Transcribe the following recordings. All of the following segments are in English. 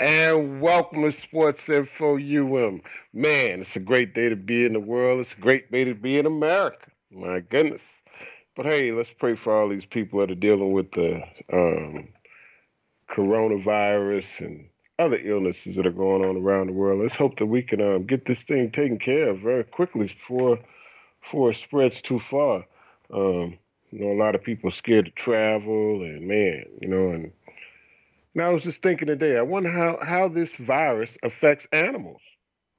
And welcome to Sports Info UM. Man, it's a great day to be in the world. It's a great day to be in America. My goodness. But hey, let's pray for all these people that are dealing with the um, coronavirus and other illnesses that are going on around the world. Let's hope that we can um, get this thing taken care of very quickly before before it spreads too far. Um, you know, a lot of people are scared to travel, and man, you know, and now I was just thinking today. I wonder how how this virus affects animals.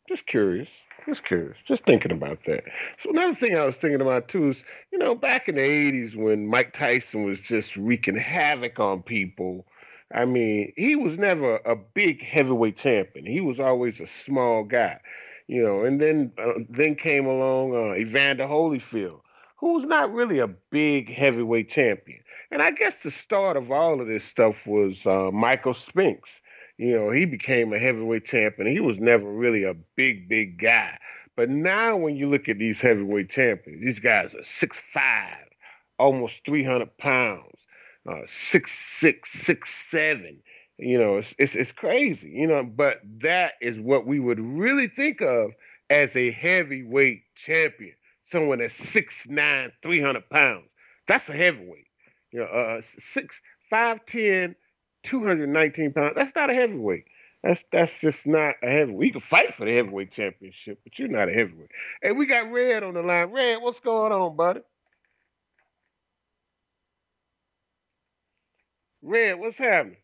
Just curious. Just curious. Just thinking about that. So another thing I was thinking about too is, you know, back in the '80s when Mike Tyson was just wreaking havoc on people. I mean, he was never a big heavyweight champion. He was always a small guy, you know. And then uh, then came along uh, Evander Holyfield, who was not really a big heavyweight champion. And I guess the start of all of this stuff was uh, Michael Spinks you know, he became a heavyweight champion. He was never really a big, big guy. But now when you look at these heavyweight champions, these guys are six five, almost 300 pounds, uh, six six, six seven. You know, it's, it's, it's crazy, you know, but that is what we would really think of as a heavyweight champion. Someone that's six nine, 300 pounds. That's a heavyweight. You know, uh, six, five, ten, 219 pounds. That's not a heavyweight. That's that's just not a heavyweight. You can fight for the heavyweight championship, but you're not a heavyweight. Hey, we got Red on the line. Red, what's going on, buddy? Red, what's happening?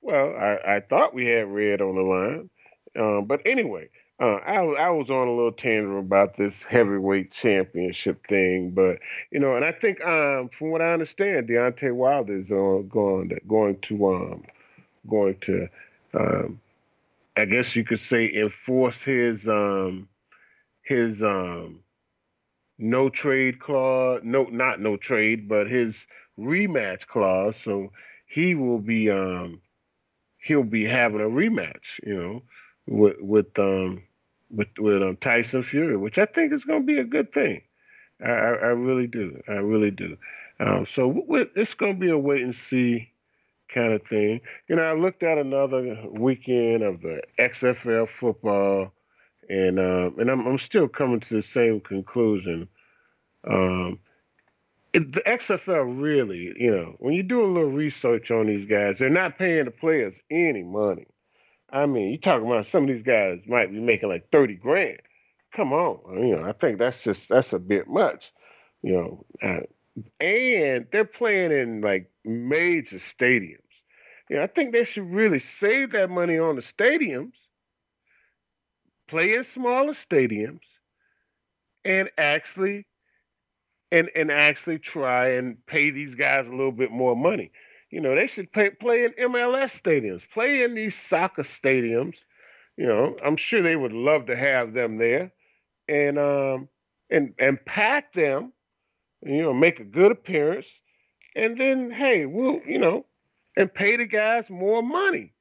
Well, I, I thought we had Red on the line. Um, but anyway, uh, I, I was on a little tangent about this heavyweight championship thing, but you know, and I think um, from what I understand, Deontay Wilder is uh, going to, going to um, going to um, I guess you could say enforce his um, his um, no trade clause, no not no trade, but his rematch clause. So he will be um, he'll be having a rematch, you know, with with um with with um, Tyson Fury, which I think is going to be a good thing. I, I, I really do. I really do. Um, so it's going to be a wait and see kind of thing. You know, I looked at another weekend of the XFL football, and um, and I'm, I'm still coming to the same conclusion. Um, it, the XFL really, you know, when you do a little research on these guys, they're not paying the players any money. I mean, you talking about some of these guys might be making like 30 grand. Come on. You know, I think that's just, that's a bit much, you know. Uh, and they're playing in like major stadiums. You know, I think they should really save that money on the stadiums, play in smaller stadiums, and actually and and actually try and pay these guys a little bit more money. You know, they should play, play in MLS stadiums, play in these soccer stadiums. You know, I'm sure they would love to have them there, and um, and and pack them. You know, make a good appearance, and then hey, we'll you know, and pay the guys more money.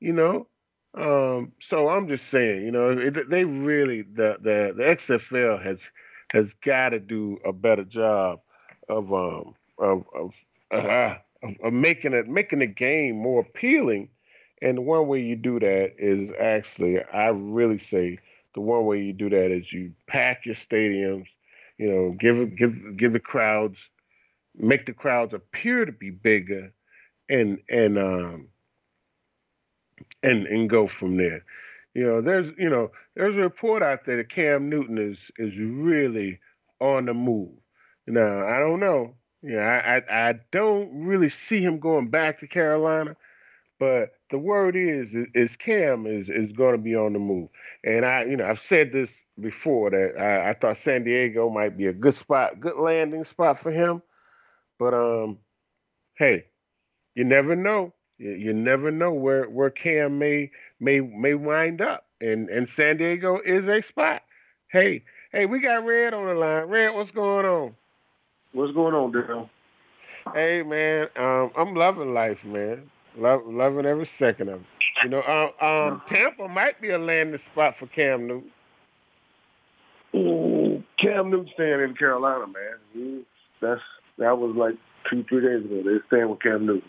You know, um, so I'm just saying, you know, it, they really the the the XFL has has got to do a better job of um of of uh, of, making it making the game more appealing. And the one way you do that is actually, I really say, the one way you do that is you pack your stadiums, you know, give give give the crowds, make the crowds appear to be bigger, and and um and and go from there. You know, there's you know there's a report out there that Cam Newton is is really on the move. Now I don't know yeah, I, I, don't really see him going back to Carolina, but the word is is Cam is is going to be on the move, and I you know I've said this before that I, I thought San Diego might be a good spot, good landing spot for him, but um, hey, you never know. You, you never know where where Cam may may may wind up, and and San Diego is a spot. Hey, hey, we got Red on the line. Red, what's going on? What's going on, Daryl? Hey, man, um, I'm loving life, man. Love, loving every second of it. You know, um, um, Tampa might be a landing spot for Cam Newton. Ooh, Cam Newton staying in Carolina, man. He, that's that was like two, three days ago. They're staying with Cam Newton.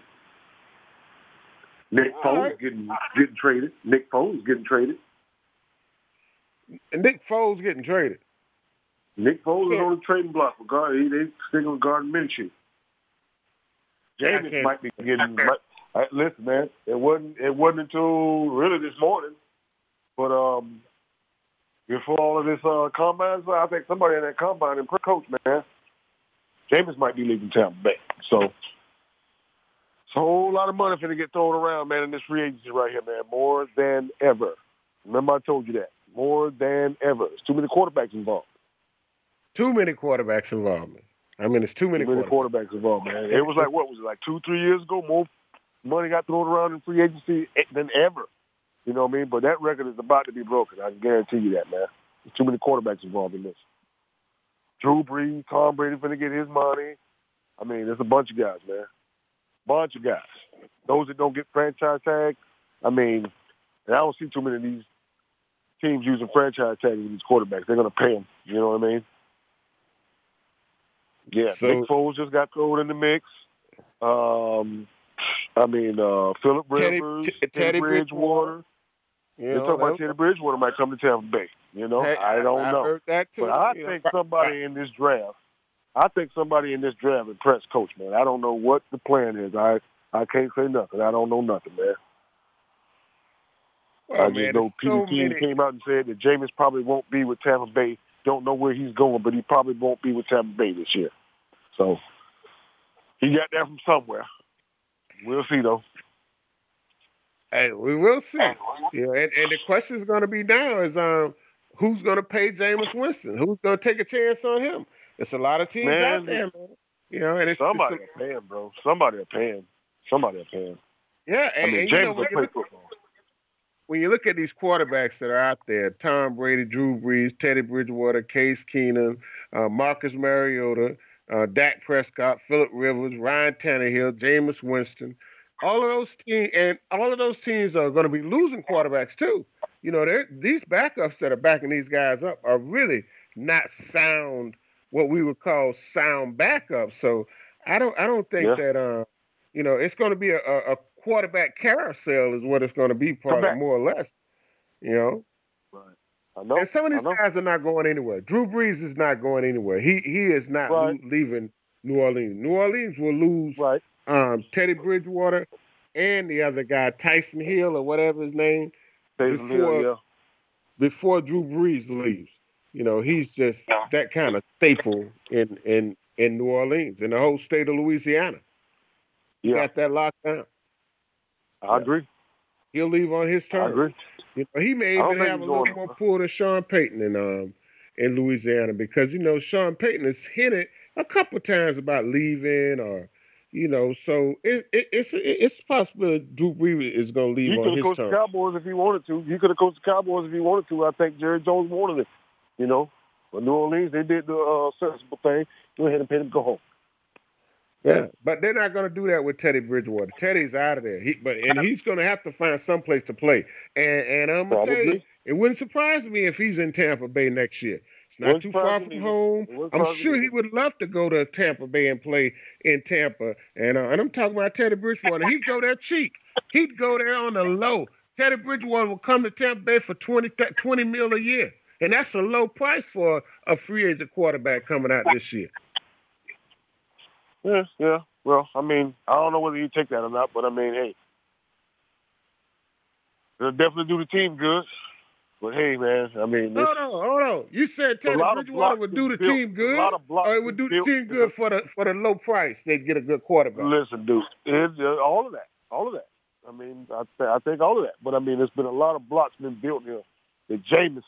Nick Foles right. getting getting traded. Nick Foles getting traded. And Nick Foles getting traded. Nick Foles is on the trading block for guard. He they sticking with Gardner Minshew. James might be getting. Might, listen, man, it wasn't it wasn't until really this morning, but um, before all of this uh, combine, I think somebody in that combine and coach, man, Jameis might be leaving Tampa Bay. So it's a whole lot of money going to get thrown around, man, in this free agency right here, man. More than ever. Remember I told you that. More than ever. There's too many quarterbacks involved. Too many quarterbacks involved, man. I mean, it's too many, too many quarterbacks. quarterbacks involved, man. It was like, what was it, like two, three years ago? More money got thrown around in free agency eh, than ever. You know what I mean? But that record is about to be broken. I can guarantee you that, man. There's too many quarterbacks involved in this. Drew Brees, Tom Brady going to get his money. I mean, there's a bunch of guys, man. Bunch of guys. Those that don't get franchise tag, I mean, and I don't see too many of these teams using franchise tags with these quarterbacks. They're going to pay them. You know what I mean? Yeah, so, Nick Foles just got thrown in the mix. Um, I mean, uh, Philip Rivers, Teddy, Teddy, Teddy Bridgewater. You You're talking about Teddy Bridgewater might come to Tampa Bay. You know, I don't I know. But I think know. somebody in this draft, I think somebody in this draft impressed Coach, man. I don't know what the plan is. I I can't say nothing. I don't know nothing, man. Well, I just man, know Peter so King many... came out and said that Jameis probably won't be with Tampa Bay. Don't know where he's going, but he probably won't be with Tampa Bay this year. So he got that from somewhere. We'll see, though. Hey, we will see. Yeah, and, and the question is going to be now is um who's going to pay Jameis Winston? Who's going to take a chance on him? It's a lot of teams man, out there, man. You know, and it's somebody it's a, pay him, bro. Somebody will pay him. Somebody will pay him. Yeah, and, I mean, and James you know, will play football. When you look at these quarterbacks that are out there, Tom Brady, Drew Brees, Teddy Bridgewater, Case Keenum, uh, Marcus Mariota, uh, Dak Prescott, Philip Rivers, Ryan Tannehill, Jameis Winston, all of those teams, and all of those teams are going to be losing quarterbacks too. You know, these backups that are backing these guys up are really not sound, what we would call sound backups. So I don't, I don't think yeah. that, uh, you know, it's going to be a, a, quarterback carousel is what it's going to be, probably more or less. You know. Right. I know. And some of these guys are not going anywhere. Drew Brees is not going anywhere. He he is not right. leaving New Orleans. New Orleans will lose right um, Teddy Bridgewater and the other guy, Tyson Hill or whatever his name, Tyson before, Hill, yeah. before Drew Brees leaves. You know, he's just that kind of staple in in in New Orleans, in the whole state of Louisiana. Yeah. Got that locked down. I agree. He'll leave on his terms. I agree. You know, he may even have a little more pull than Sean Payton in um in Louisiana because you know Sean Payton has hinted a couple times about leaving or you know, so it, it, it's it's possible Drew Brees is going to leave he on his terms. He could have coached the Cowboys if he wanted to. He could have coached the Cowboys if he wanted to. I think Jerry Jones wanted it. You know, but New Orleans they did the uh, sensible thing. Go ahead and pay him to go home. Yeah, but they're not going to do that with Teddy Bridgewater. Teddy's out of there. He, but and he's going to have to find some place to play. And and I'm gonna tell you, it wouldn't surprise me if he's in Tampa Bay next year. It's not too far from home. I'm sure he would love to go to Tampa Bay and play in Tampa. And uh, and I'm talking about Teddy Bridgewater. He'd go there cheap. He'd go there on the low. Teddy Bridgewater will come to Tampa Bay for 20, 20 mil a year. And that's a low price for a free agent quarterback coming out this year. Yeah, yeah. Well, I mean, I don't know whether you take that or not, but I mean, hey, it'll definitely do the team good. But hey, man, I mean, hold on, hold on. You said Teddy Bridgewater would do the built, team good, or it would do the team good for the for the low price. They'd get a good quarterback. Listen, dude, it's, uh, all of that, all of that. I mean, I, th- I think all of that. But I mean, there's been a lot of blocks been built here that Jameis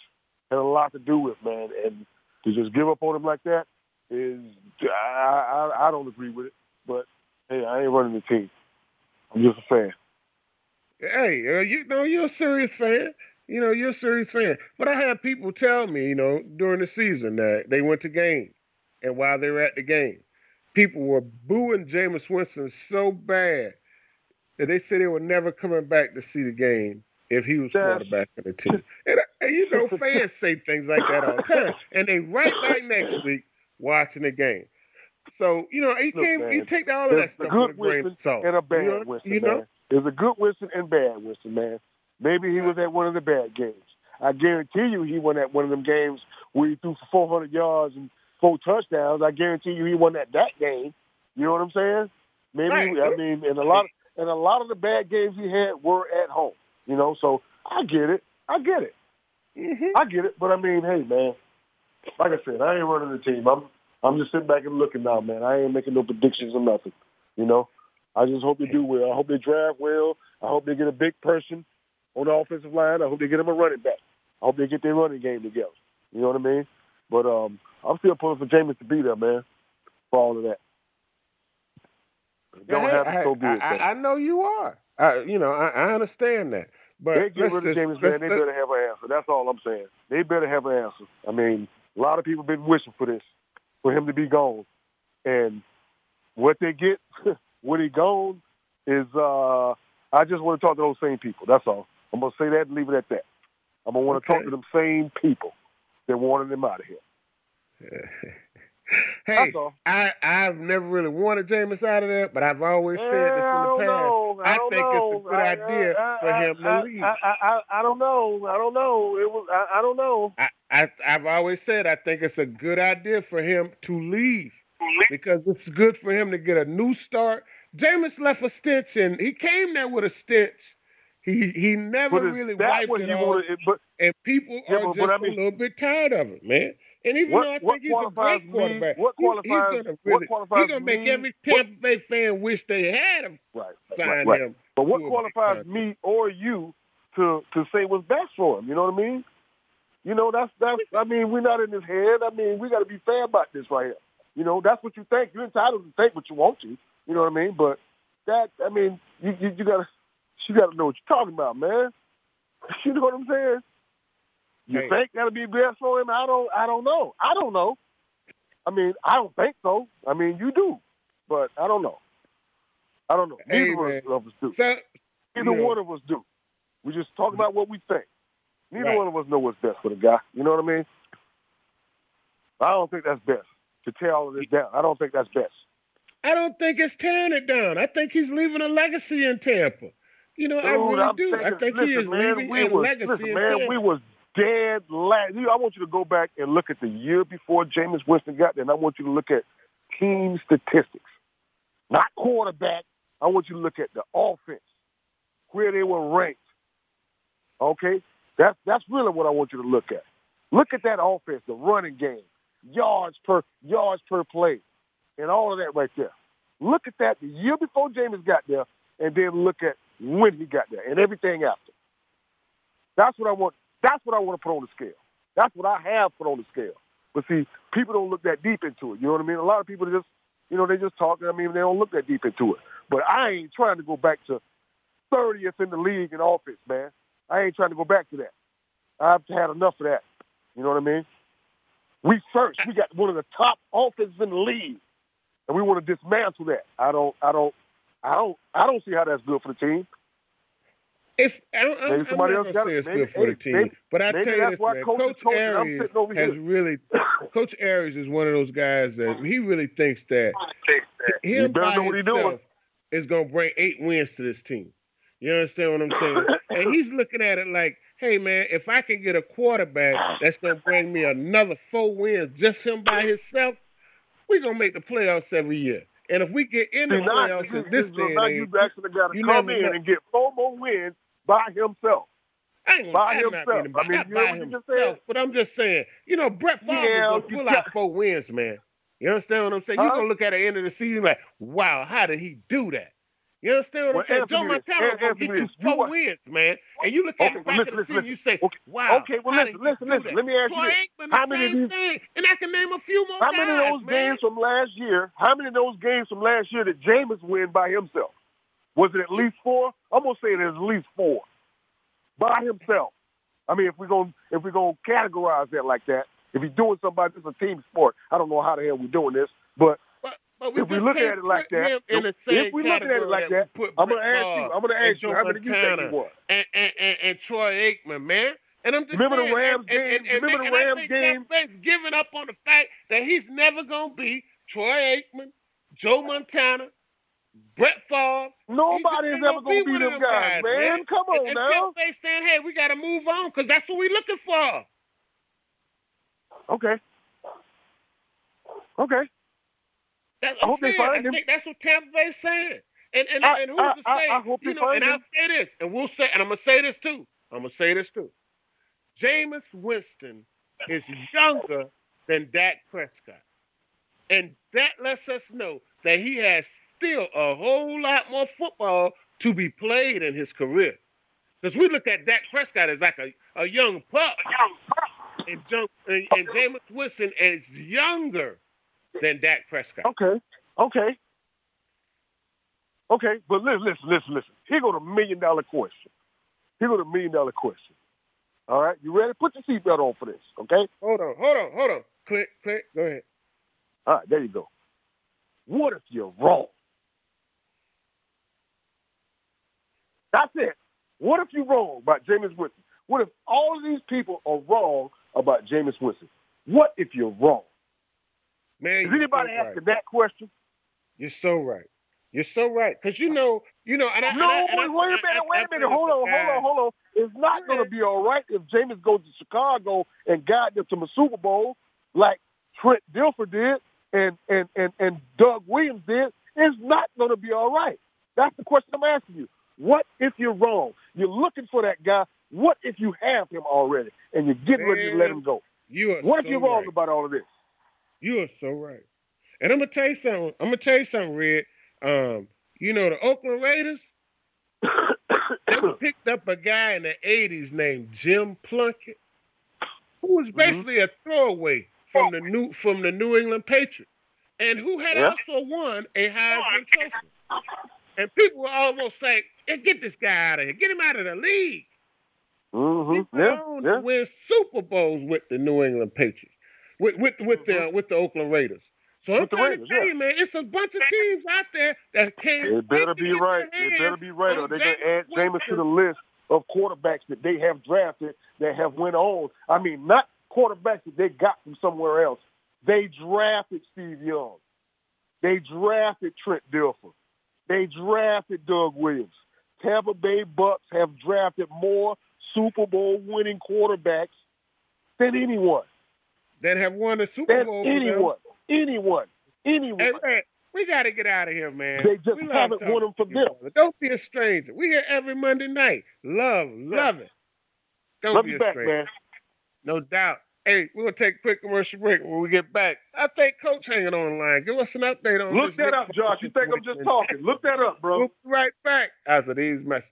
had a lot to do with, man. And to just give up on him like that is, I, I, I don't agree with it. But hey, I ain't running the team. I'm just a fan. Hey, uh, you know you're a serious fan. You know, you're a serious fan. But I had people tell me, you know, during the season that they went to games, and while they were at the game, people were booing Jameis Winston so bad that they said they were never coming back to see the game if he was quarterback of the team. And, and you know, fans say things like that all the time, and they right back next week watching the game. So you know, you can't man, you take all of that stuff with a grain of salt and a bad you know, Winston. You know? Man. There's a good Winston and bad Winston, man. Maybe he was at one of the bad games. I guarantee you, he won at one of them games where he threw for 400 yards and four touchdowns. I guarantee you, he won at that game. You know what I'm saying? Maybe right. I mean, and a lot of and a lot of the bad games he had were at home. You know, so I get it. I get it. Mm-hmm. I get it. But I mean, hey, man, like I said, I ain't running the team. I'm I'm just sitting back and looking now, man. I ain't making no predictions or nothing. You know, I just hope they do well. I hope they draft well. I hope they get a big person on the offensive line. I hope they get them a running back. I hope they get their running game together. You know what I mean? But um, I'm still pulling for Jameis to be there, man, for all of that. Don't have to so be I, I, I, know you are. I, you know, I, I understand that. But they get rid of Jameis, man. They better have an answer. That's all I'm saying. They better have an answer. I mean, a lot of people been wishing for this, for him to be gone, and what they get when he gone is. uh I just want to talk to those same people. That's all. I'm gonna say that and leave it at that. I'm gonna want to okay. talk to them same people that wanted him out of here. Hey, I I've never really wanted Jameis out of there, but I've always said this in the past. Know. I, I think know. it's a good I, idea I, for him to leave. I, I, I don't know. I don't know. It was I, I don't know. I, I've always said I think it's a good idea for him to leave mm-hmm. because it's good for him to get a new start. Jameis left a stench, and he came there with a stench. He he never really wiped it off, but, and people yeah, are just I mean, a little bit tired of it, man. And even what, though I think he's a great quarterback, me, what qualifies, he's gonna really, he's gonna make every Tampa Bay fan wish they had him right, sign right, right. him. But what qualifies me or you to to say what's best for him? You know what I mean? You know that's that's. I mean, we're not in his head. I mean, we got to be fair about this right here. You know, that's what you think. You're entitled to think what you want to. You know what I mean? But that, I mean, you you, you gotta you gotta know what you're talking about, man. You know what I'm saying? You hey. think that'll be best for him? I don't. I don't know. I don't know. I mean, I don't think so. I mean, you do, but I don't know. I don't know. Neither hey, of us do. So, Neither one of us do. We just talk mm-hmm. about what we think. Neither right. one of us know what's best for the guy. You know what I mean? I don't think that's best to tear all of this down. I don't think that's best. I don't think it's tearing it down. I think he's leaving a legacy in Tampa. You know, Dude, I really I'm do. Thinking, I think listen, he is man, leaving a was, legacy listen, in man, Tampa. We was dead last. I want you to go back and look at the year before Jameis Winston got there, and I want you to look at team statistics, not quarterback. I want you to look at the offense, where they were ranked. Okay, that's that's really what I want you to look at. Look at that offense, the running game, yards per yards per play, and all of that right there. Look at that the year before Jameis got there, and then look at when he got there and everything after. That's what I want. That's what I want to put on the scale. That's what I have put on the scale. But see, people don't look that deep into it. You know what I mean? A lot of people just, you know, they just talk. I mean, they don't look that deep into it. But I ain't trying to go back to 30th in the league in offense, man. I ain't trying to go back to that. I've had enough of that. You know what I mean? We first. We got one of the top offenses in the league, and we want to dismantle that. I don't. I don't. I don't. I don't see how that's good for the team. It's I, I'm, maybe somebody I'm not else say it's good for the team, maybe, but I tell you this, man, Coach, Coach Arians has really. Coach Arians is one of those guys that he really thinks that him by himself is going to bring eight wins to this team. You understand what I'm saying? and he's looking at it like, hey man, if I can get a quarterback that's going to bring me another four wins, just him by himself, we're going to make the playoffs every year. And if we get in the See, playoffs in this day now you actually got to come in know. and get four more wins by himself. I ain't by himself. Not by, I mean, you by himself, but I'm just saying, you know, Brett Favre yeah, will pull out four wins, man. You understand what I'm saying? Huh? You're gonna look at the end of the season like, wow, how did he do that? You understand what well, I'm saying? Joe Montana gonna get you four you wins, man. And you look at okay, the back listen, of the listen, season, you say, okay, wow. Okay, well listen, listen, listen. Let me ask Troy you this. How many of these? Thing, and I can name a few more. How guys, many of those man. games from last year? How many of those games from last year did Jameis win by himself? Was it at least four? I'm gonna say it at least four by himself. I mean, if we're gonna if we're going to categorize that like that, if he's doing somebody, it's a team sport. I don't know how the hell we're doing this, but, but, we if we look at it like that, if we look at it like that, I'm going to ask you. I'm going to ask you how many you think he was? And, and, and, and Troy Aikman, man. And I'm just remember saying, the Rams and, game. And, and, remember the Rams game. Bates giving up on the fact that he's never gonna be Troy Aikman, Joe Montana, Brett Favre. Nobody is ever gonna be them guys, guys, man. Come on and, now. And they saying, hey, we gotta move on because that's what we're looking for. Okay. Okay. That's, I hope saying. they find I him. think that's what Tampa Bay's saying. And and, I- and who's I- to say? I hope you know, and I'll say this, and we'll say, and I'm gonna say this too. I'm gonna say this too. Jameis Winston is younger than Dak Prescott, and that lets us know that he has still a whole lot more football to be played in his career. Because we look at Dak Prescott as like a, a young pup, and, and, and Jameis Winston is younger than Dak Prescott. Okay. Okay. Okay. But listen, listen, listen, listen. Here go the million dollar question. Here go the million dollar question. All right. You ready? Put your seatbelt on for this. Okay. Hold on, hold on, hold on. Click, click. Go ahead. All right. There you go. What if you're wrong? That's it. What if you're wrong about Jameis Winston? What if all of these people are wrong about Jameis Winston? What if you're wrong? Man, Is anybody so right. asking that question? You're so right. You're so right. Because you know, you know, and I, No, and I, and I, wait, wait a minute, wait a minute. Hold on, hold on, hold on. It's not going to be all right if Jameis goes to Chicago and got them to a Super Bowl like Trent Dilfer did and, and, and, and Doug Williams did. It's not going to be all right. That's the question I'm asking you. What if you're wrong? You're looking for that guy. What if you have him already and you're getting ready to let him go? You What if you're wrong right. about all of this? You are so right. And I'm gonna tell you something. I'm gonna tell you something, Red. Um, you know the Oakland Raiders. They picked up a guy in the '80s named Jim Plunkett, who was Mm-hmm. basically a throwaway from the new from the New England Patriots, and who had Yeah. also won a Heisman Trophy. And people were almost like, hey, "Get this guy out of here! Get him out of the league!" He Mm-hmm. went Yeah, on yeah. to win Super Bowls with the New England Patriots, with with with the mm-hmm. with the Oakland Raiders. So I'm trying Raiders, to tell yeah. you, man, it's a bunch of teams out there that can't. It better be right. It better be right, or they're going to add Jameis to the list of quarterbacks that they have drafted that have went on. I mean, not quarterbacks that they got from somewhere else. They drafted Steve Young. They drafted Trent Dilfer. They drafted Doug Williams. Tampa Bay Bucks have drafted more Super Bowl winning quarterbacks than anyone. That have won a Super Bowl. them. anyone. Anyone. Anyone. Hey, we got to get out of here, man. They just We haven't won them for them. Don't be a stranger. We here every Monday night. Love, love it. Don't Love be a back, stranger. man. No doubt. Hey, we're gonna take a quick commercial break when we get back. I think Coach hanging on the line. Give us an update on Look that up, Josh. You think I'm just talking? Look that up, bro. We'll be right back after these messages.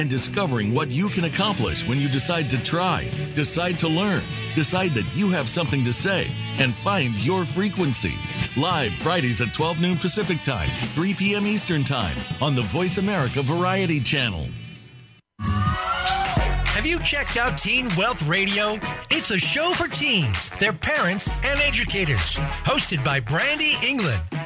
and discovering what you can accomplish when you decide to try, decide to learn, decide that you have something to say, and find your frequency. Live Fridays at 12 noon Pacific Time, 3 p.m. Eastern Time on the Voice America Variety Channel. Have you checked out Teen Wealth Radio? It's a show for teens, their parents, and educators. Hosted by Brandy England.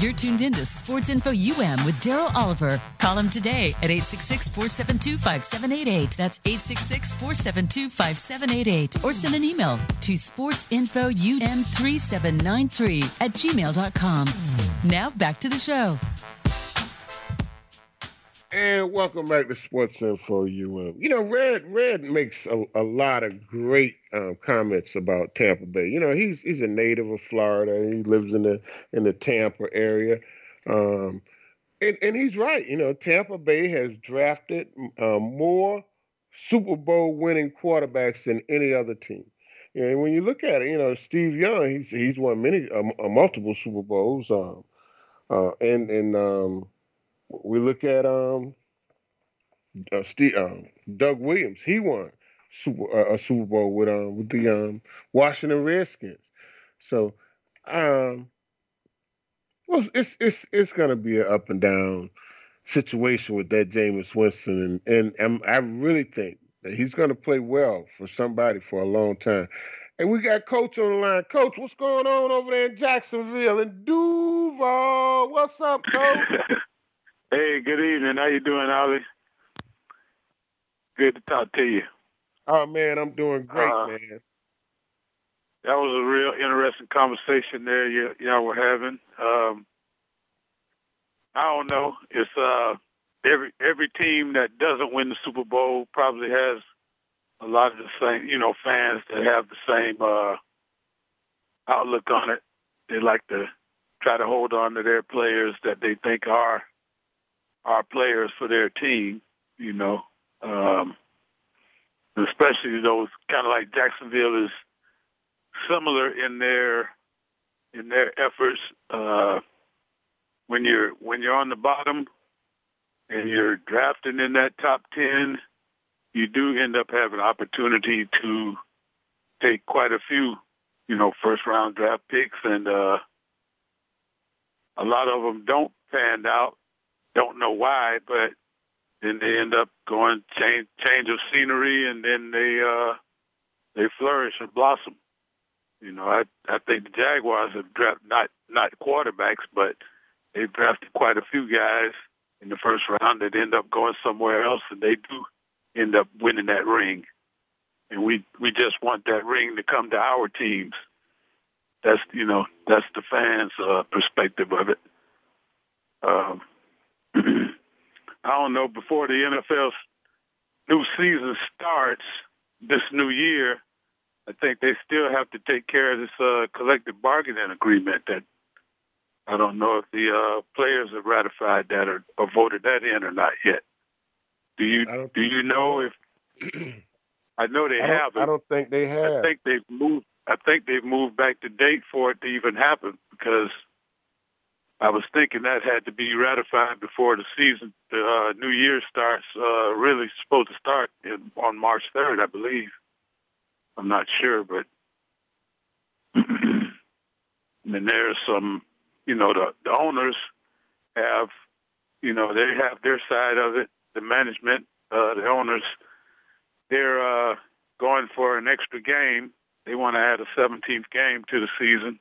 You're tuned in to Sports Info UM with Daryl Oliver. Call him today at 866-472-5788. That's 866-472-5788. Or send an email to sportsinfoum3793 at gmail.com. Now back to the show. And welcome back to Sports Info UM. You know, Red Red makes a, a lot of great um, comments about Tampa Bay. You know, he's he's a native of Florida. He lives in the in the Tampa area, um, and and he's right. You know, Tampa Bay has drafted uh, more Super Bowl winning quarterbacks than any other team. And when you look at it, you know, Steve Young, he's he's won many uh, multiple Super Bowls, um, uh, and and um, we look at um, uh, Steve, um, Doug Williams. He won Super, uh, a Super Bowl with um with the um Washington Redskins. So um, well, it's it's it's gonna be an up and down situation with that Jameis Winston, and and i I really think that he's gonna play well for somebody for a long time. And we got Coach on the line. Coach, what's going on over there in Jacksonville and Duval? What's up, Coach? Hey, good evening. How you doing, Ollie? Good to talk to you. Oh man, I'm doing great, uh, man. That was a real interesting conversation there you, y'all were having. Um, I don't know. It's uh, every every team that doesn't win the Super Bowl probably has a lot of the same, you know, fans that have the same uh, outlook on it. They like to try to hold on to their players that they think are our players for their team, you know, um, especially those kind of like Jacksonville is similar in their in their efforts. Uh, when you're when you're on the bottom and you're drafting in that top ten, you do end up having opportunity to take quite a few, you know, first round draft picks, and uh, a lot of them don't pan out don't know why, but then they end up going change change of scenery, and then they uh, they flourish and blossom. You know, I I think the Jaguars have drafted not not quarterbacks, but they've drafted quite a few guys in the first round that end up going somewhere else, and they do end up winning that ring. And we we just want that ring to come to our teams. That's you know that's the fans' uh, perspective of it. Um, I don't know, before the NFL's new season starts this new year, I think they still have to take care of this uh, collective bargaining agreement that I don't know if the uh, players have ratified that or, or voted that in or not yet. Do you do you know if I know they I have I don't think they have. I think they've moved I think they've moved back the date for it to even happen because I was thinking that had to be ratified before the season, the uh, New Year starts. Uh, really supposed to start in, on March 3rd, I believe. I'm not sure, but and there's some, you know, the, the owners have, you know, they have their side of it. The management, uh, the owners, they're uh, going for an extra game. They want to add a 17th game to the season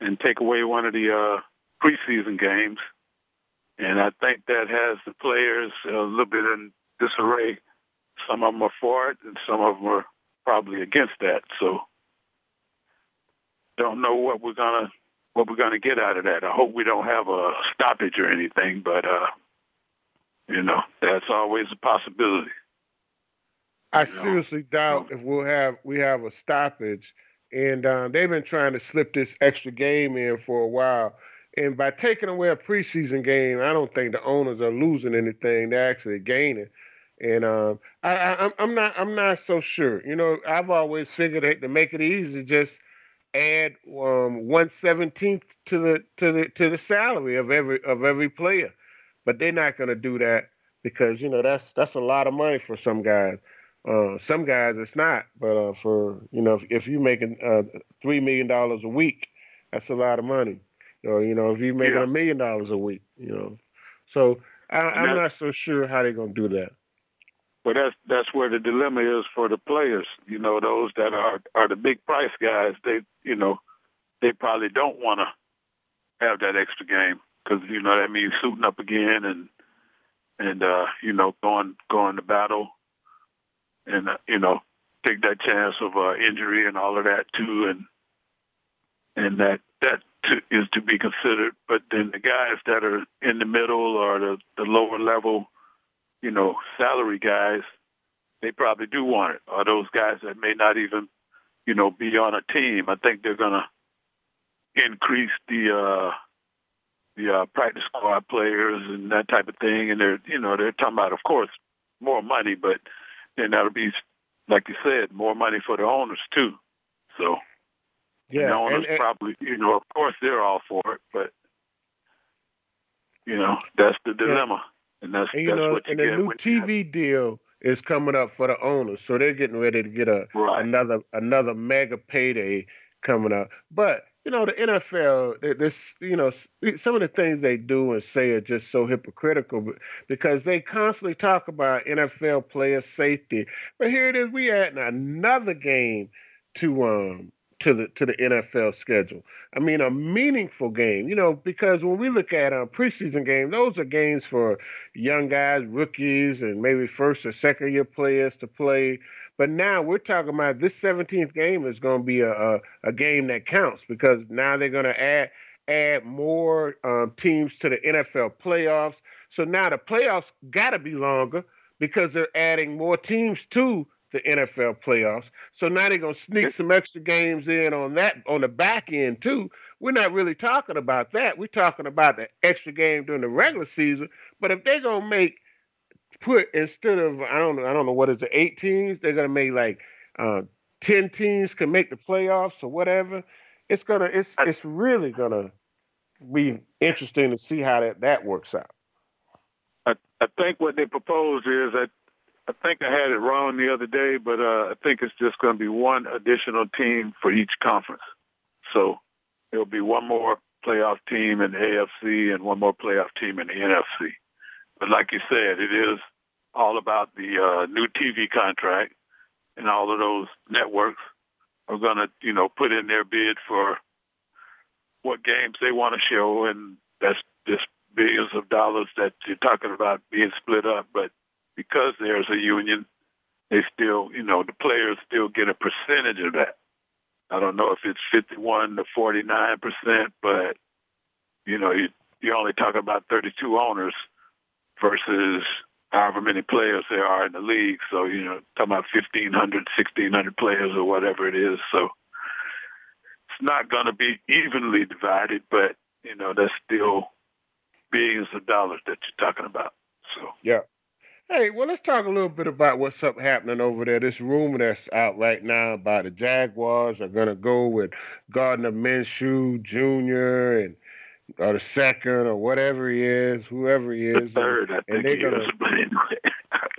and take away one of the uh, preseason games. And I think that has the players a little bit in disarray. Some of them are for it, and some of them are probably against that. So, don't know what we're gonna what we're gonna get out of that. I hope we don't have a stoppage or anything, but uh, you know that's always a possibility. I you seriously know? doubt if we'll have we have a stoppage, and uh, they've been trying to slip this extra game in for a while. And by taking away a preseason game, I don't think the owners are losing anything. They're actually gaining. And um, I, I, I'm not I'm not so sure. You know, I've always figured that to make it easy, just add um, one seventeenth to the to the to the salary of every of every player. But they're not going to do that because you know that's that's a lot of money for some guys. Uh, some guys it's not, but uh, for you know if, if you're making uh, three million dollars a week, that's a lot of money or you know if you're making a million dollars a week, you know. So I, I'm not so sure how they're gonna do that. But that's that's where the dilemma is for the players. You know, those that are are the big price guys. They you know they probably don't want to have that extra game because you know that means suiting up again and and uh, you know going going to battle and uh, you know take that chance of uh, injury and all of that too and and that that to, is to be considered. But then the guys that are in the middle or the, the lower level, you know, salary guys, they probably do want it. Or those guys that may not even, you know, be on a team. I think they're gonna increase the uh the uh, practice squad players and that type of thing. And they're, you know, they're talking about, of course, more money, but then that'll be, like you said, more money for the owners too. So yeah, and the owners and, probably, you know, of course they're all for it, but you know, that's the dilemma, yeah. and that's and, that's know, what you and get. And the new TV deal is coming up for the owners, so they're getting ready to get a right. another another mega payday coming up. But you know, the NFL, this, you know, some of the things they do and say are just so hypocritical because they constantly talk about NFL player safety. But here it is, we adding another game to um to the to the NFL schedule. I mean, a meaningful game, you know, because when we look at a um, preseason game, those are games for young guys, rookies, and maybe first or second year players to play. But now we're talking about this 17th game is going to be a, a, a game that counts because now they're going to add add more um, teams to the NFL playoffs. So now the playoffs got to be longer because they're adding more teams to the NFL playoffs. So now they're gonna sneak some extra games in on that on the back end too. We're not really talking about that. We're talking about the extra game during the regular season. But if they're gonna make put instead of I don't know I don't know what is the eight teams they're gonna make like uh, ten teams can make the playoffs or whatever. It's gonna it's it's really gonna be interesting to see how that that works out. I, I think what they propose is that I think I had it wrong the other day, but uh, I think it's just going to be one additional team for each conference. So there'll be one more playoff team in the AFC and one more playoff team in the NFC. But like you said, it is all about the uh, new TV contract, and all of those networks are going to, you know, put in their bid for what games they want to show, and that's just billions of dollars that you're talking about being split up. But because there's a union, they still, you know, the players still get a percentage of that. I don't know if it's 51 to 49 percent, but you know, you, you're only talking about 32 owners versus however many players there are in the league. So, you know, talking about 1,500, 1,600 players or whatever it is. So it's not going to be evenly divided, but, you know, that's still billions of dollars that you're talking about. So, yeah. Hey, well, let's talk a little bit about what's up happening over there. This rumor that's out right now about the Jaguars are going to go with Gardner Minshew Jr. and or the second or whatever he is, whoever he is. The third, and, I think and he gonna,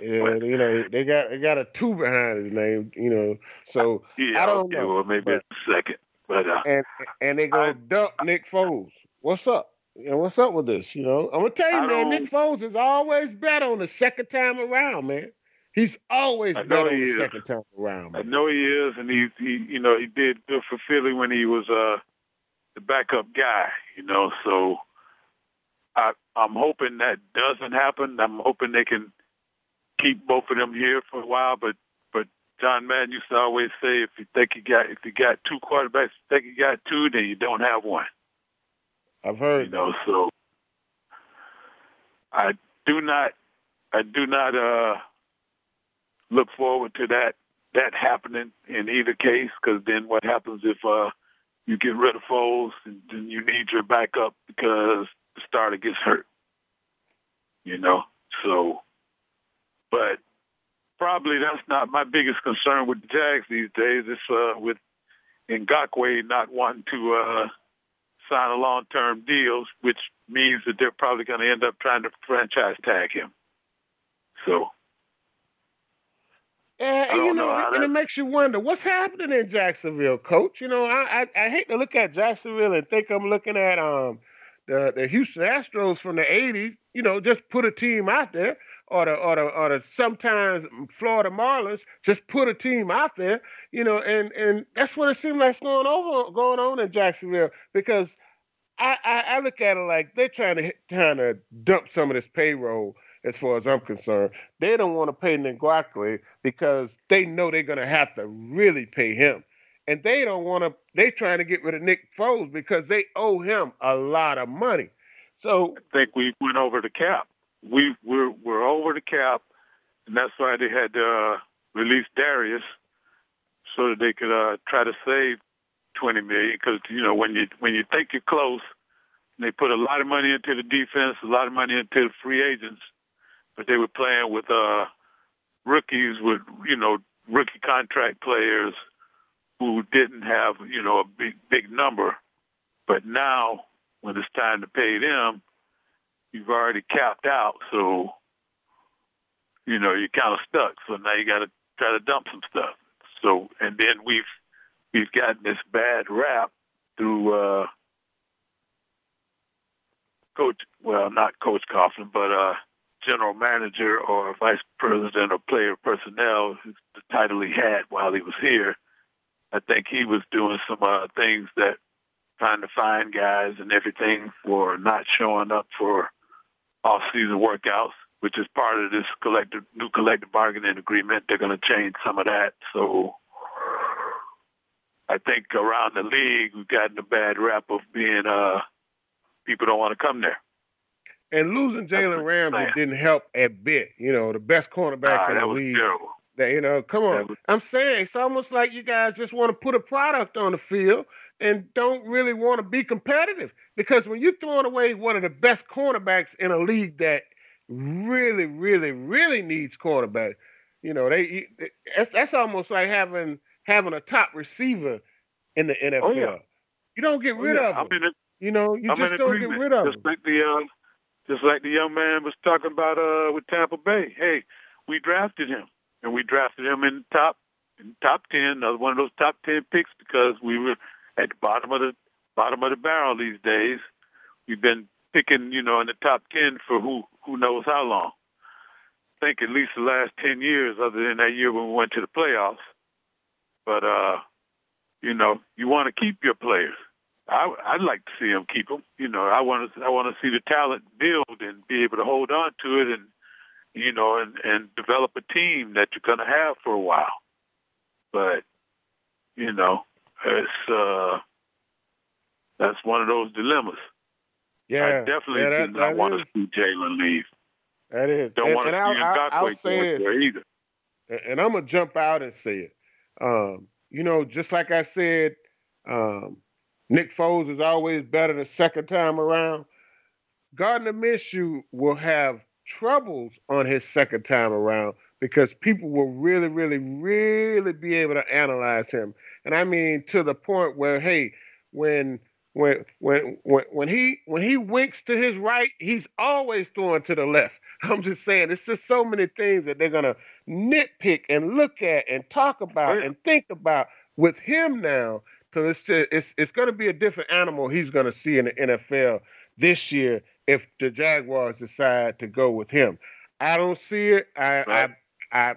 yeah, you know, they got they got a two behind his name, you know. So yeah, I don't okay, know. Well, maybe but, it's second, but uh, and and they go dump Nick Foles. What's up? You know, what's up with this? You know, I'm gonna tell you, I man. Nick Foles is always better on the second time around, man. He's always better on the is. second time around. Man. I know he is, and he, he, you know, he did good for Philly when he was uh the backup guy. You know, so I, I'm hoping that doesn't happen. I'm hoping they can keep both of them here for a while. But but John Madden used to always say, if you think you got if you got two quarterbacks, you think you got two, then you don't have one. I've heard. You know, so I do not, I do not uh, look forward to that that happening in either case. Because then what happens if uh, you get rid of Foles and then you need your backup because the starter gets hurt? You know, so, but probably that's not my biggest concern with the Jags these days. It's uh, with Ngakoue not wanting to uh, sign a long-term deals, which means that they're probably going to end up trying to franchise tag him. So. And, and you know, know and it makes you wonder what's happening in Jacksonville, Coach. You know, I, I, I hate to look at Jacksonville and think I'm looking at um the the Houston Astros from the '80s. You know, just put a team out there, or the or the or the sometimes Florida Marlins just put a team out there you know, and and that's what it seems like going over going on in Jacksonville because I, I, I look at it like they're trying to trying to dump some of this payroll. As far as I'm concerned, they don't want to pay Ngakoue because they know they're going to have to really pay him, and they don't want to. They're trying to get rid of Nick Foles because they owe him a lot of money. So I think we went over the cap. We we're we're over the cap, and that's why they had to uh, release Dareus so that they could uh, try to save twenty million. Because you know when you when you think you're close, they put a lot of money into the defense, a lot of money into the free agents, but they were playing with uh, rookies with you know rookie contract players who didn't have you know a big big number. But now when it's time to pay them, you've already capped out, so you know you're kind of stuck. So now you got to try to dump some stuff. So and then we've we've gotten this bad rap through uh coach well not coach Coughlin but uh general manager or vice president of player personnel the title he had while he was here. I think he was doing some uh things that trying to find guys and everything for not showing up for off season workouts which is part of this collective new collective bargaining agreement they're going to change some of that so I think around the league we've gotten a bad rap of being uh people don't want to come there. And losing Jalen Ramsey didn't help a bit. You know, the best cornerback ah, in the league. Terrible. That you know, come on. Was, I'm saying it's almost like you guys just want to put a product on the field and don't really want to be competitive. Because when you're throwing away one of the best cornerbacks in a league that really, really, really needs quarterback. you know, they that's, that's almost like having having a top receiver in the NFL. Oh, yeah. You don't get oh, rid yeah. of him. I mean, you know, you I'm just don't agreement. get rid of just him. Like the, uh, just like the young man was talking about uh, with Tampa Bay. Hey, we drafted him, and we drafted him in top in top ten, uh, one of those top ten picks because we were at the bottom of the bottom of the barrel these days. We've been picking, you know, in the top ten for who who knows how long. I think at least the last ten years, other than that year when we went to the playoffs. But uh, you know, you want to keep your players. I, I'd like to see them keep them. You know, I want to I want to see the talent build and be able to hold on to it, and you know, and and develop a team that you're going to have for a while. But you know, it's uh, that's one of those dilemmas. Yeah, I definitely yeah, that, do not want is. to see Jalen leave. That is. Don't and, want to see I'll, Ngakoue I'll going say there either. And I'm gonna jump out and say it. Um, you know, just like I said, um, Nick Foles is always better the second time around. Gardner Minshew will have troubles on his second time around because people will really, really, really be able to analyze him. And I mean to the point where, hey, when when when when when he when he winks to his right, he's always throwing to the left. I'm just saying, it's just so many things that they're gonna nitpick and look at and talk about yeah. and think about with him now. So it's just, it's it's gonna be a different animal he's gonna see in the NFL this year if the Jaguars decide to go with him. I don't see it. I right. I I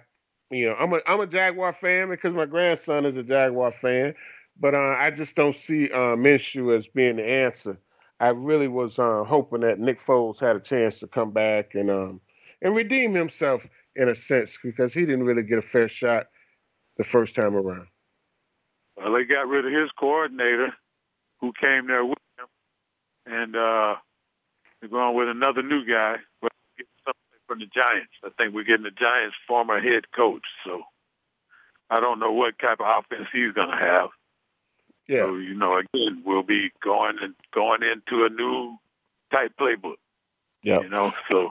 you know I'm a I'm a Jaguar fan because my grandson is a Jaguar fan, but uh, I just don't see uh, Minshew as being the answer. I really was uh, hoping that Nick Foles had a chance to come back and um, and redeem himself in a sense because he didn't really get a fair shot the first time around. Well, they got rid of his coordinator, who came there with him, and uh, they're going with another new guy. But something from the Giants. I think we're getting the Giants' former head coach. So I don't know what type of offense he's going to have. Yeah. So you know, again, we'll be going and going into a new type playbook. Yeah. You know, so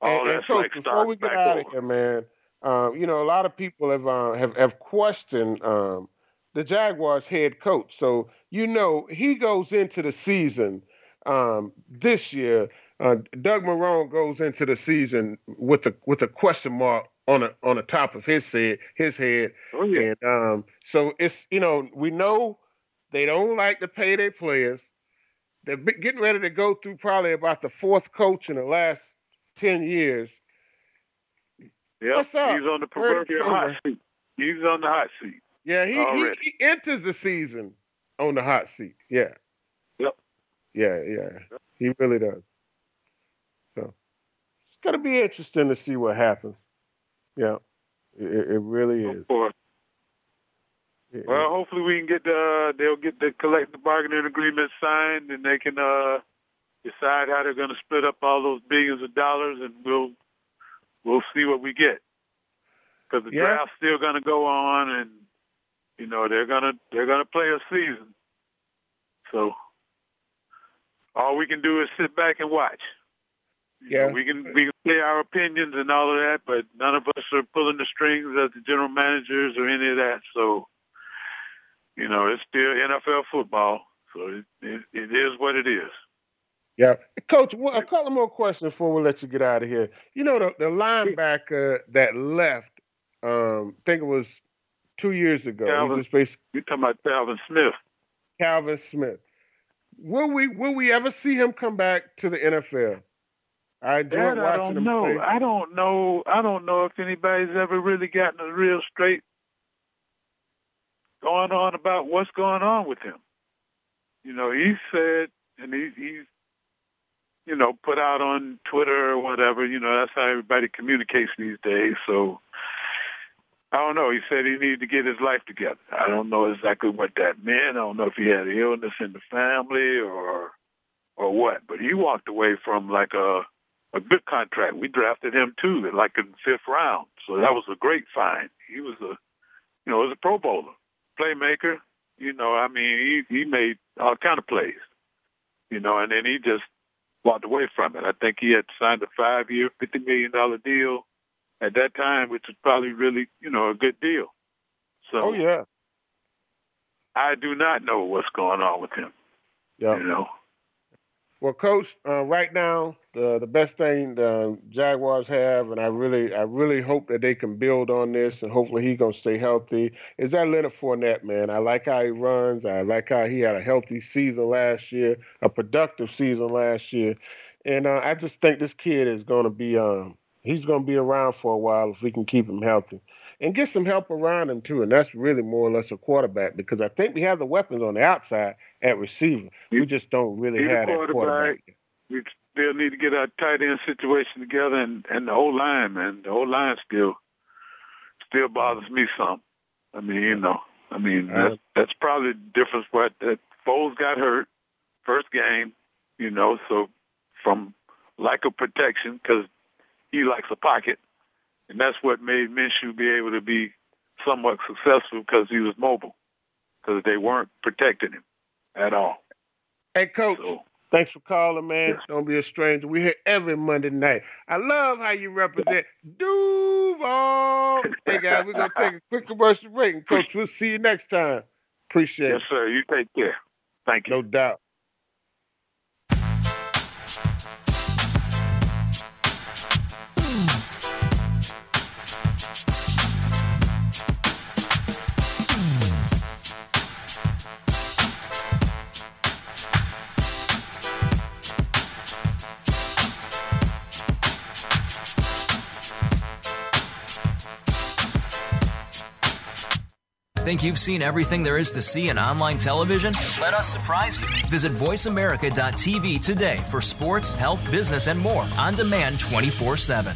all and, and that's Coach, like before we get out over. of here, man, um, you know, a lot of people have uh, have have questioned um, the Jaguars head coach. So you know, he goes into the season um, this year. Uh, Doug Marrone goes into the season with a with a question mark on a on the top of his head his head. Oh yeah. And um, so it's you know we know they don't like to pay their players. They're getting ready to go through probably about the fourth coach in the last ten years. Yep. What's up? He's on the proverbial hot seat. He's on the hot seat. Yeah, he, he he enters the season on the hot seat. Yeah. Yep. Yeah, yeah, he really does. So it's gonna be interesting to see what happens. Yeah, it, it really is. Of course. It- Well, hopefully we can get the they'll get the collective bargaining agreement signed, and they can uh, decide how they're going to split up all those billions of dollars, and we'll we'll see what we get. Because the Yeah. draft's still going to go on, and you know they're gonna they're gonna play a season. So all we can do is sit back and watch. You know, Yeah. we can we can say our opinions and all of that, but none of us are pulling the strings as the general managers or any of that. So, you know, it's still NFL football. So it, it, it is what it is. Yeah, Coach. A couple more questions before we let you get out of here. You know the the linebacker that left. Um, I think it was two years ago. Telvin. You're talking about Telvin Smith. Telvin Smith. Will we will we ever see him come back to the NFL? I enjoyed That I don't him know. play. I don't know. I don't know if anybody's ever really gotten a real straight going on about what's going on with him. You know, he said, and he, he's, you know, put out on Twitter or whatever. You know, that's how everybody communicates these days. So I don't know. He said he needed to get his life together. I don't know exactly what that meant. I don't know if he had an illness in the family or or what. But he walked away from like a a good contract. We drafted him too, like in the fifth round. So that was a great find. He was a, you know, was a Pro Bowler, playmaker. You know, I mean, he he made all kind of plays. You know, and then he just walked away from it. I think he had signed a five-year, fifty million dollar deal at that time, which was probably really, you know, a good deal. So Oh yeah, I do not know what's going on with him. yeah. You know, Well, Coach, uh, right now the the best thing the Jaguars have, and I really I really hope that they can build on this, and hopefully he's gonna stay healthy. Is that Leonard Fournette, man? I like how he runs. I like how he had a healthy season last year, a productive season last year, and uh, I just think this kid is gonna be um he's gonna be around for a while if we can keep him healthy. And get some help around him too, and that's really more or less a quarterback because I think we have the weapons on the outside at receiver. We just don't really a have that quarterback. quarterback. Still need to get our tight end situation together and, and the whole line, man. The whole line still still bothers me some. I mean, you know, I mean that's that's probably the difference. What that Foles got hurt first game, you know, so from lack of protection because he likes a pocket, and that's what made Minshew be able to be somewhat successful because he was mobile because they weren't protecting him at all. Hey, Coach, So thanks for calling, man. Yes. Don't be a stranger. We're here every Monday night. I love how you represent Duval. hey, guys, we're going to take a quick commercial break. And, Coach, we'll see you next time. Appreciate yes, it. sir. You take care. Thank you. No doubt. Think you've seen everything there is to see in online television? Let us surprise you. Visit VoiceAmerica.tv today for sports, health, business, and more on demand 24 7.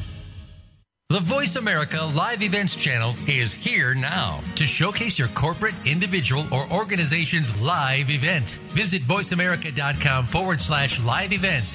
The Voice America Live Events channel is here now to showcase your corporate, individual, or organization's live event. Visit voiceamerica.com forward slash live events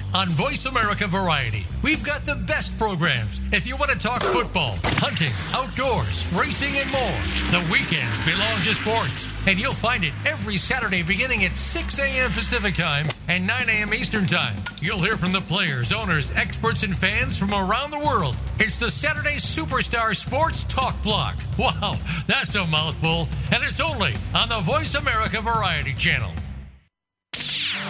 on Voice America Variety. We've got the best programs if you want to talk football, hunting, outdoors, racing, and more. The weekends belong to sports, and you'll find it every Saturday beginning at 6 a.m. Pacific Time and 9 a.m. Eastern Time. You'll hear from the players, owners, experts, and fans from around the world. It's the Saturday Superstar Sports Talk Block. Wow, that's a mouthful, and it's only on the Voice America Variety Channel.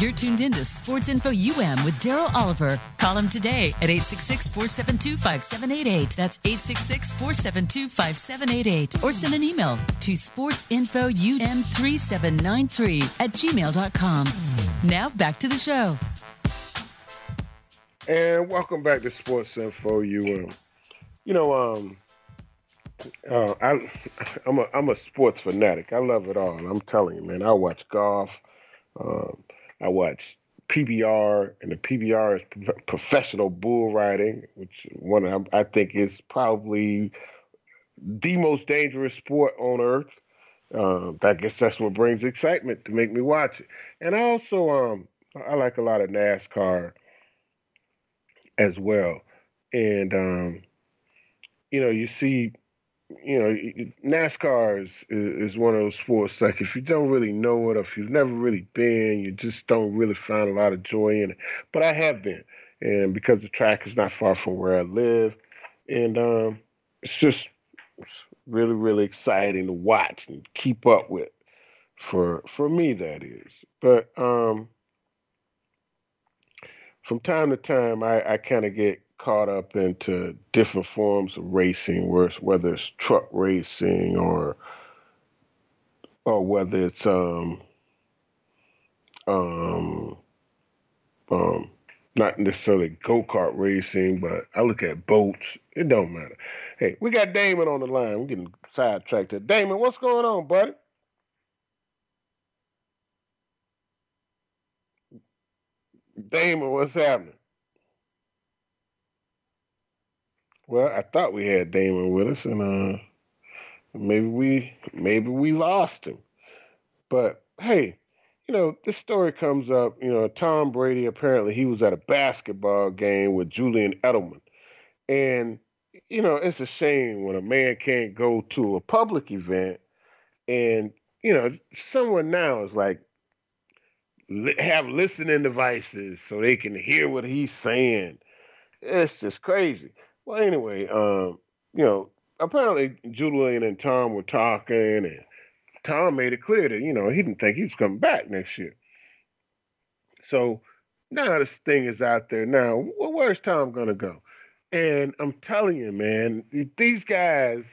You're tuned in to Sports Info UM with Daryl Oliver. Call him today at 866 472 5788. That's 866 472 5788. Or send an email to sportsinfoum3793 at gmail.com. Now back to the show. And welcome back to Sports Info UM. You know, um, uh, I, I'm a I'm a sports fanatic. I love it all. I'm telling you, man. I watch golf. Um, I watch PBR, and the PBR is professional bull riding, which one of, I think is probably the most dangerous sport on earth. Uh, I guess that's what brings excitement to make me watch it. And I also um I like a lot of NASCAR as well. And um, you know, you see you know, NASCAR is, is one of those sports like if you don't really know it, or if you've never really been, you just don't really find a lot of joy in it. But I have been, and because the track is not far from where I live, and um, it's just really, really exciting to watch and keep up with. For for me, that is. But um, from time to time, I, I kind of get caught up into different forms of racing, whether it's truck racing or or whether it's um um um not necessarily go kart racing, but I look at boats. It don't matter. Hey, we got Damon on the line. We're getting sidetracked here. Damon, what's going on, buddy? Damon, what's happening? Well, I thought we had Damon with us, and uh, maybe we maybe we lost him. But hey, you know, this story comes up. You know, Tom Brady apparently he was at a basketball game with Julian Edelman, and you know, it's a shame when a man can't go to a public event, and you know, someone now is like have listening devices so they can hear what he's saying. It's just crazy. Well, anyway, um, you know, apparently Julian and Tom were talking, and Tom made it clear that you know he didn't think he was coming back next year. So now this thing is out there. Now, where's Tom gonna go? And I'm telling you, man, these guys,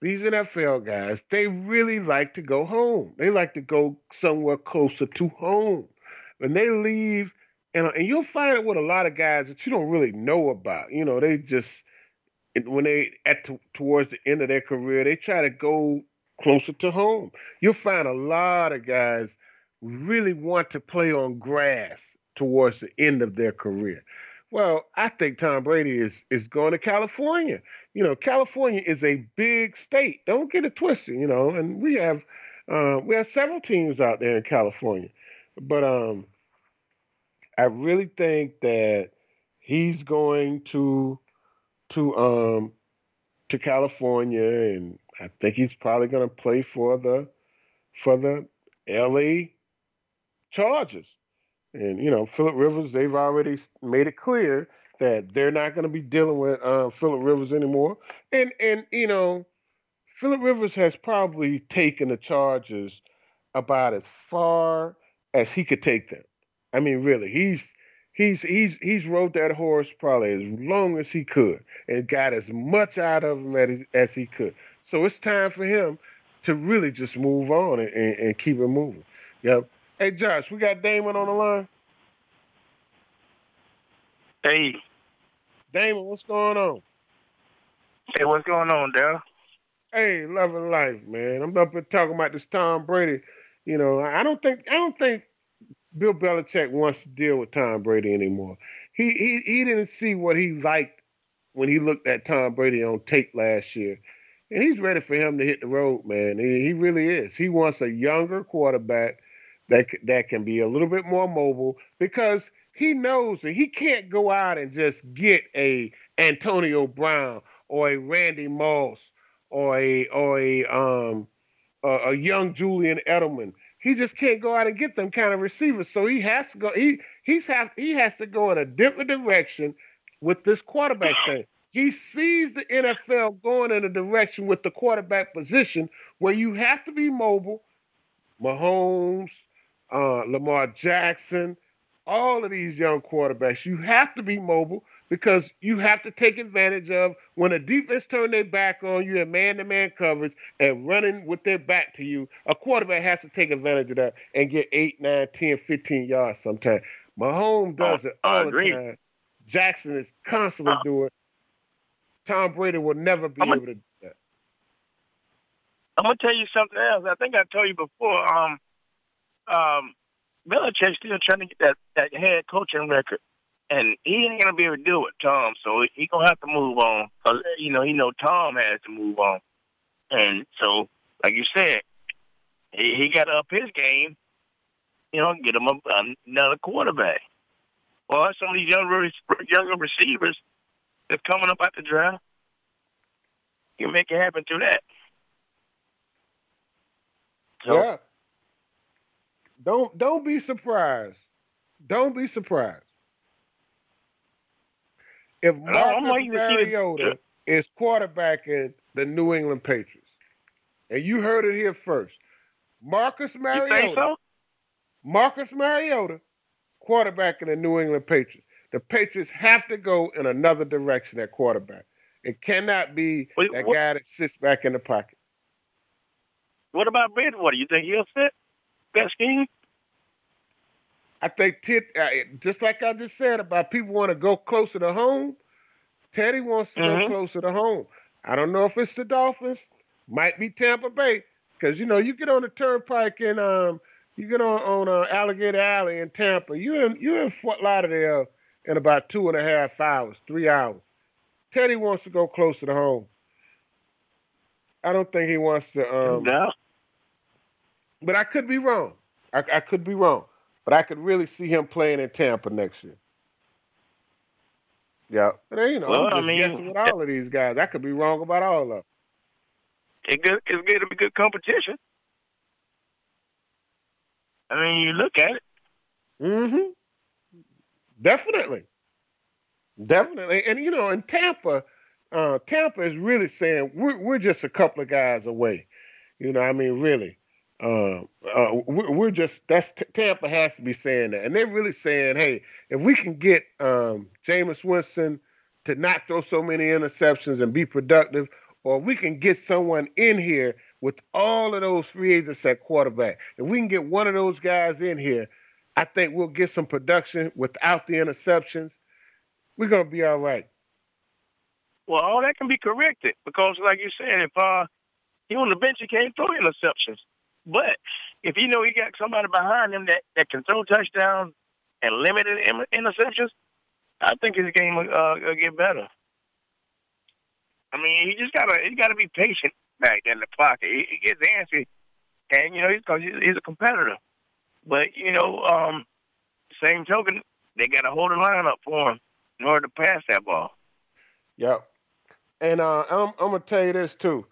these NFL guys, they really like to go home. They like to go somewhere closer to home. When they leave and and you'll find it with a lot of guys that you don't really know about. You know, they just when they at t- towards the end of their career, they try to go closer to home. You'll find a lot of guys really want to play on grass towards the end of their career. Well, I think Tom Brady is is going to California. You know, California is a big state. Don't get it twisted. You know, and we have uh, we have several teams out there in California, but um, I really think that he's going to to um to California, and I think he's probably going to play for the for the L.A. Chargers. And you know, Philip Rivers, they've already made it clear that they're not going to be dealing with uh, Philip Rivers anymore. And and you know, Philip Rivers has probably taken the Chargers about as far as he could take them. I mean, really, he's he's he's he's rode that horse probably as long as he could and got as much out of him as, as he could. So it's time for him to really just move on and, and, and keep it moving. Yep. Hey, Josh, we got Damon on the line. Hey. Damon, what's going on? Hey, what's going on, Dale? Hey, loving life, man. I'm up here talking about this Tom Brady. You know, I don't think I don't think Bill Belichick wants to deal with Tom Brady anymore. He he he didn't see what he liked when he looked at Tom Brady on tape last year. And he's ready for him to hit the road, man. He, he really is. He wants a younger quarterback that that can be a little bit more mobile because he knows that he can't go out and just get a Antonio Brown or a Randy Moss or a or a um a, a young Julian Edelman. He just can't go out and get them kind of receivers. So he has to go. He he's have he has to go in a different direction with this quarterback thing. He sees the NFL going in a direction with the quarterback position where you have to be mobile. Mahomes, uh, Lamar Jackson, all of these young quarterbacks, you have to be mobile because you have to take advantage of when a defense turn their back on you and man-to-man coverage and running with their back to you, a quarterback has to take advantage of that and get 8, 9, 10, 15 yards sometimes. Mahomes does it all the time. Jackson is constantly uh, doing Tom Brady will never be I'm able to do that. I'm gonna tell you something else. I think I told you before. Um, um, Belichick's still trying to get that that head coaching record, and he ain't gonna be able to do it, Tom. So he gonna have to move on because you know he know Tom has to move on, and so like you said, he, he got to up his game. You know, get him a, another quarterback. Well, some of these younger younger receivers that's coming up at the draft, you make it happen through that. So, yeah. Don't don't be surprised. Don't be surprised. If Marcus Mariota is quarterbacking the New England Patriots, and you heard it here first, Marcus Mariota, so? Marcus Mariota, quarterbacking the New England Patriots. The Patriots have to go in another direction at quarterback. It cannot be what, that what, guy that sits back in the pocket. What about Bridgewater? You think he'll fit that scheme? I think uh, just like I just said about people want to go closer to home. Teddy wants to mm-hmm. go closer to home. I don't know if it's the Dolphins, might be Tampa Bay, because you know you get on the turnpike and um you get on on uh, Alligator Alley in Tampa. You in you in Fort Lauderdale in about two and a half hours, three hours. Teddy wants to go closer to home. I don't think he wants to. Um, no. But I could be wrong. I, I could be wrong. But I could really see him playing in Tampa next year. Yeah, but you know, well, I'm just I mean, guessing with all of these guys. I could be wrong about all of them. It's good. It's going to be good competition. I mean, you look at it. Mm-hmm. Definitely. Definitely. And, you know, in Tampa, uh, Tampa is really saying we're, we're just a couple of guys away. You know, I mean, really. Uh, uh, we're just, that's, Tampa has to be saying that. And they're really saying, hey, if we can get um, Jameis Winston to not throw so many interceptions and be productive, or we can get someone in here with all of those free agents at quarterback. If we can get one of those guys in here I think we'll get some production without the interceptions. We're gonna be all right. Well, all that can be corrected because, like you said, if uh, he on the bench, he can't throw interceptions. But if you know he got somebody behind him that, that can throw touchdowns and limited interceptions, I think his game will, uh, will get better. I mean, he just gotta he gotta be patient back in the pocket. He, he gets antsy, and you know he's because he's, a competitor. But you know, um, same token, they got to hold the line up for him in order to pass that ball. Yep. And uh, I'm, I'm gonna tell you this too.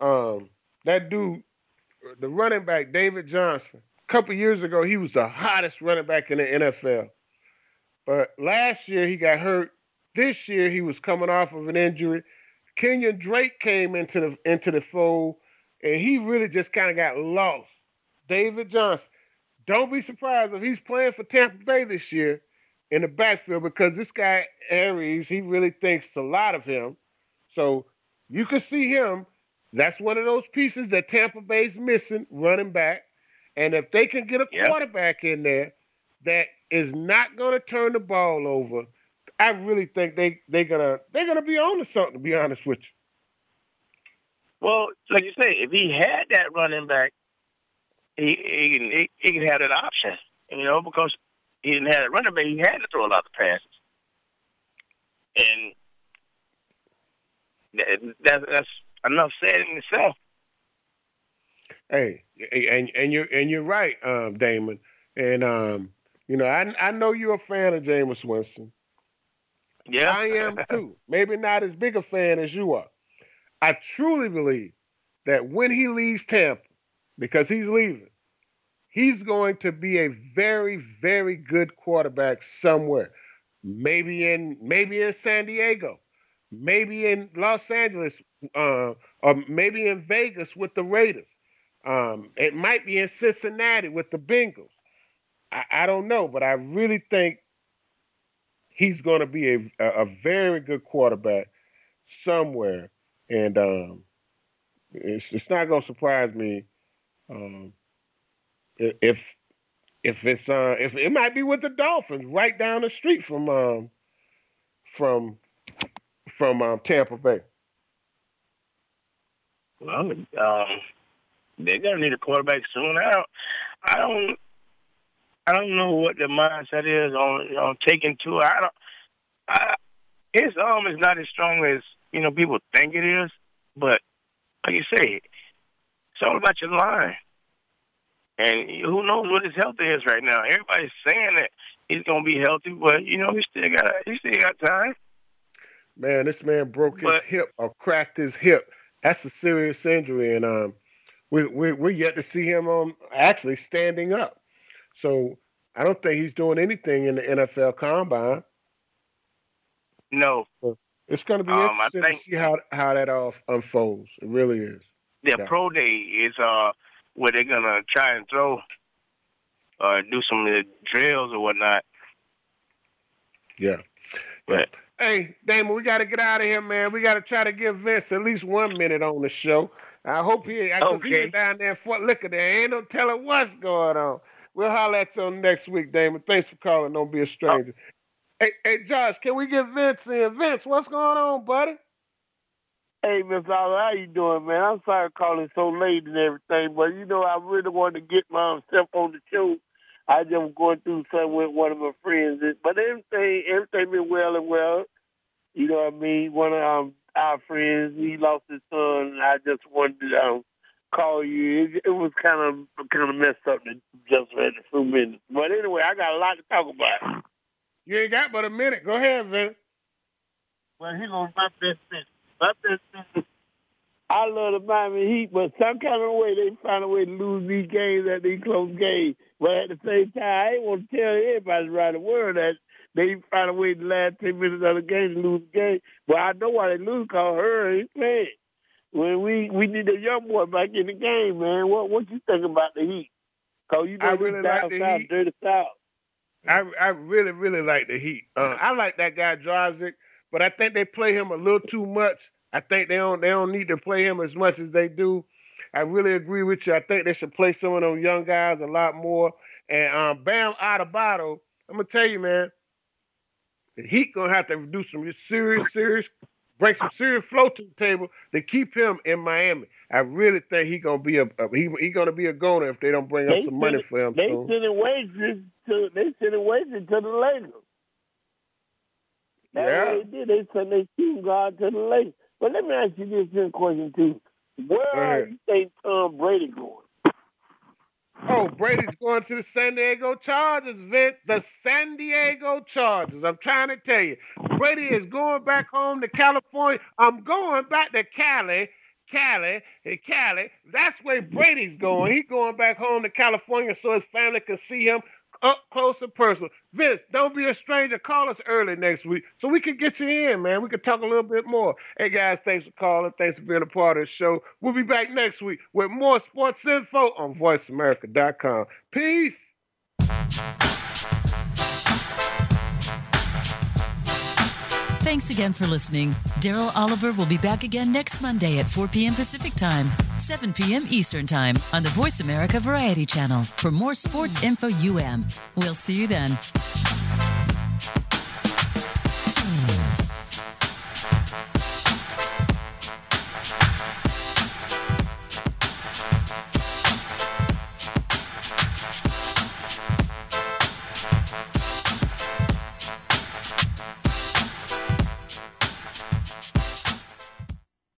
Um, that dude, the running back David Johnson, a couple years ago, he was the hottest running back in the NFL. But last year he got hurt. This year he was coming off of an injury. Kenyon Drake came into the into the fold, and he really just kind of got lost. David Johnson, don't be surprised if he's playing for Tampa Bay this year in the backfield because this guy Arians, he really thinks a lot of him. So you can see him. That's one of those pieces that Tampa Bay's missing, running back. And if they can get a yep. quarterback in there that is not going to turn the ball over, I really think they they're gonna they're gonna be on to something. To be honest with you. Well, like you say, if he had that running back he he can he, he can have that option. you know, because he didn't have a running back. He had to throw a lot of passes. And that, that, that's enough said in itself. Hey, and and you're and you're right, um, Damon. And um, you know, I I know you're a fan of Jameis Winston. Yeah, I am too. Maybe not as big a fan as you are. I truly believe that when he leaves Tampa, because he's leaving, he's going to be a very, very good quarterback somewhere. Maybe in maybe in San Diego, maybe in Los Angeles, uh, or maybe in Vegas with the Raiders. Um, it might be in Cincinnati with the Bengals. I, I don't know, but I really think he's going to be a, a, very good quarterback somewhere, and um, it's, it's not going to surprise me um, if if it's uh, if it might be with the Dolphins right down the street from um, from from um, Tampa Bay. Well, um, they're gonna need a quarterback soon. I don't, I don't, I don't know what the mindset is on on taking two. I don't. I, his arm is not as strong as you know people think it is, but like you say, it's all about your line. And who knows what his health is right now? Everybody's saying that he's gonna be healthy, but you know he still got he still got time. Man, this man broke his but, hip or cracked his hip. That's a serious injury, and um, we we we're yet to see him um actually standing up. So I don't think he's doing anything in the NFL Combine. No. So it's going to be um, interesting think, to see how how that all unfolds. It really is. The yeah. pro day is uh where they're gonna try and throw, uh, do some of the drills or whatnot. Yeah. But hey, Damon, we got to get out of here, man. We got to try to give Vince at least one minute on the show. I hope he, I okay. he down there in Fort Liquor. There ain't no telling what's going on. We'll holler at you next week, Damon. Thanks for calling. Don't be a stranger. Oh. Hey, hey, Josh, can we get Vince in? Vince, what's going on, buddy? Hey, Miss Oliver, how you doing, man? I'm sorry calling so late and everything, but you know, I really wanted to get myself on the show. I just going through something with one of my friends, but everything, everything been well and well. You know what I mean? One of um, our friends, he lost his son, and I just wanted to um, call you. It, it was kind of kind of messed up to just had a few minutes, but anyway, I got a lot to talk about. You ain't got but a minute. Go ahead, Vince. Well, he gonna my best friend. I love the Miami Heat, but some kind of way they find a way to lose these games at these close games. But at the same time, I ain't want to tell everybody around the world that they find a way in the last 10 minutes of the game to lose the game. But I know why they lose because Herro ain't playing. When we we need a young boy back in the game, man. What what you think about the Heat? Cause you know I really like the south, Heat. dirty south. I I really really like the Heat. Uh, I like that guy Dragic, but I think they play him a little too much I think they don't they don't need to play him as much as they do. I really agree with you. I think they should play some of those young guys a lot more. And um, Bam Adebayo, I'm gonna tell you, man, the Heat gonna have to do some serious, serious, bring some serious flow to the table to keep him in Miami. I really think he gonna be a, a he he gonna be a goner if they don't bring they up some money for him. They soon. sending wages to they sending wages to the Lakers. That's yeah. what they did. They sent their team guard to the Lakers. But let me ask you this question too. Where do you think Tom Brady going? Oh, Brady's going to the San Diego Chargers, Vince. The San Diego Chargers. I'm trying to tell you. Brady is going back home to California. I'm going back to Cali. Cali, Cali. That's where Brady's going. He's going back home to California so his family can see him up close and personal. Vince, don't be a stranger. Call us early next week so we can get you in, man. We can talk a little bit more. Hey, guys, thanks for calling. Thanks for being a part of the show. We'll be back next week with more sports info on voiceamerica.com. Peace. Thanks again for listening. Daryl Oliver will be back again next Monday at 4 p.m. Pacific Time, 7 p.m. Eastern Time on the Voice America Variety Channel for more sports info UM. We'll see you then.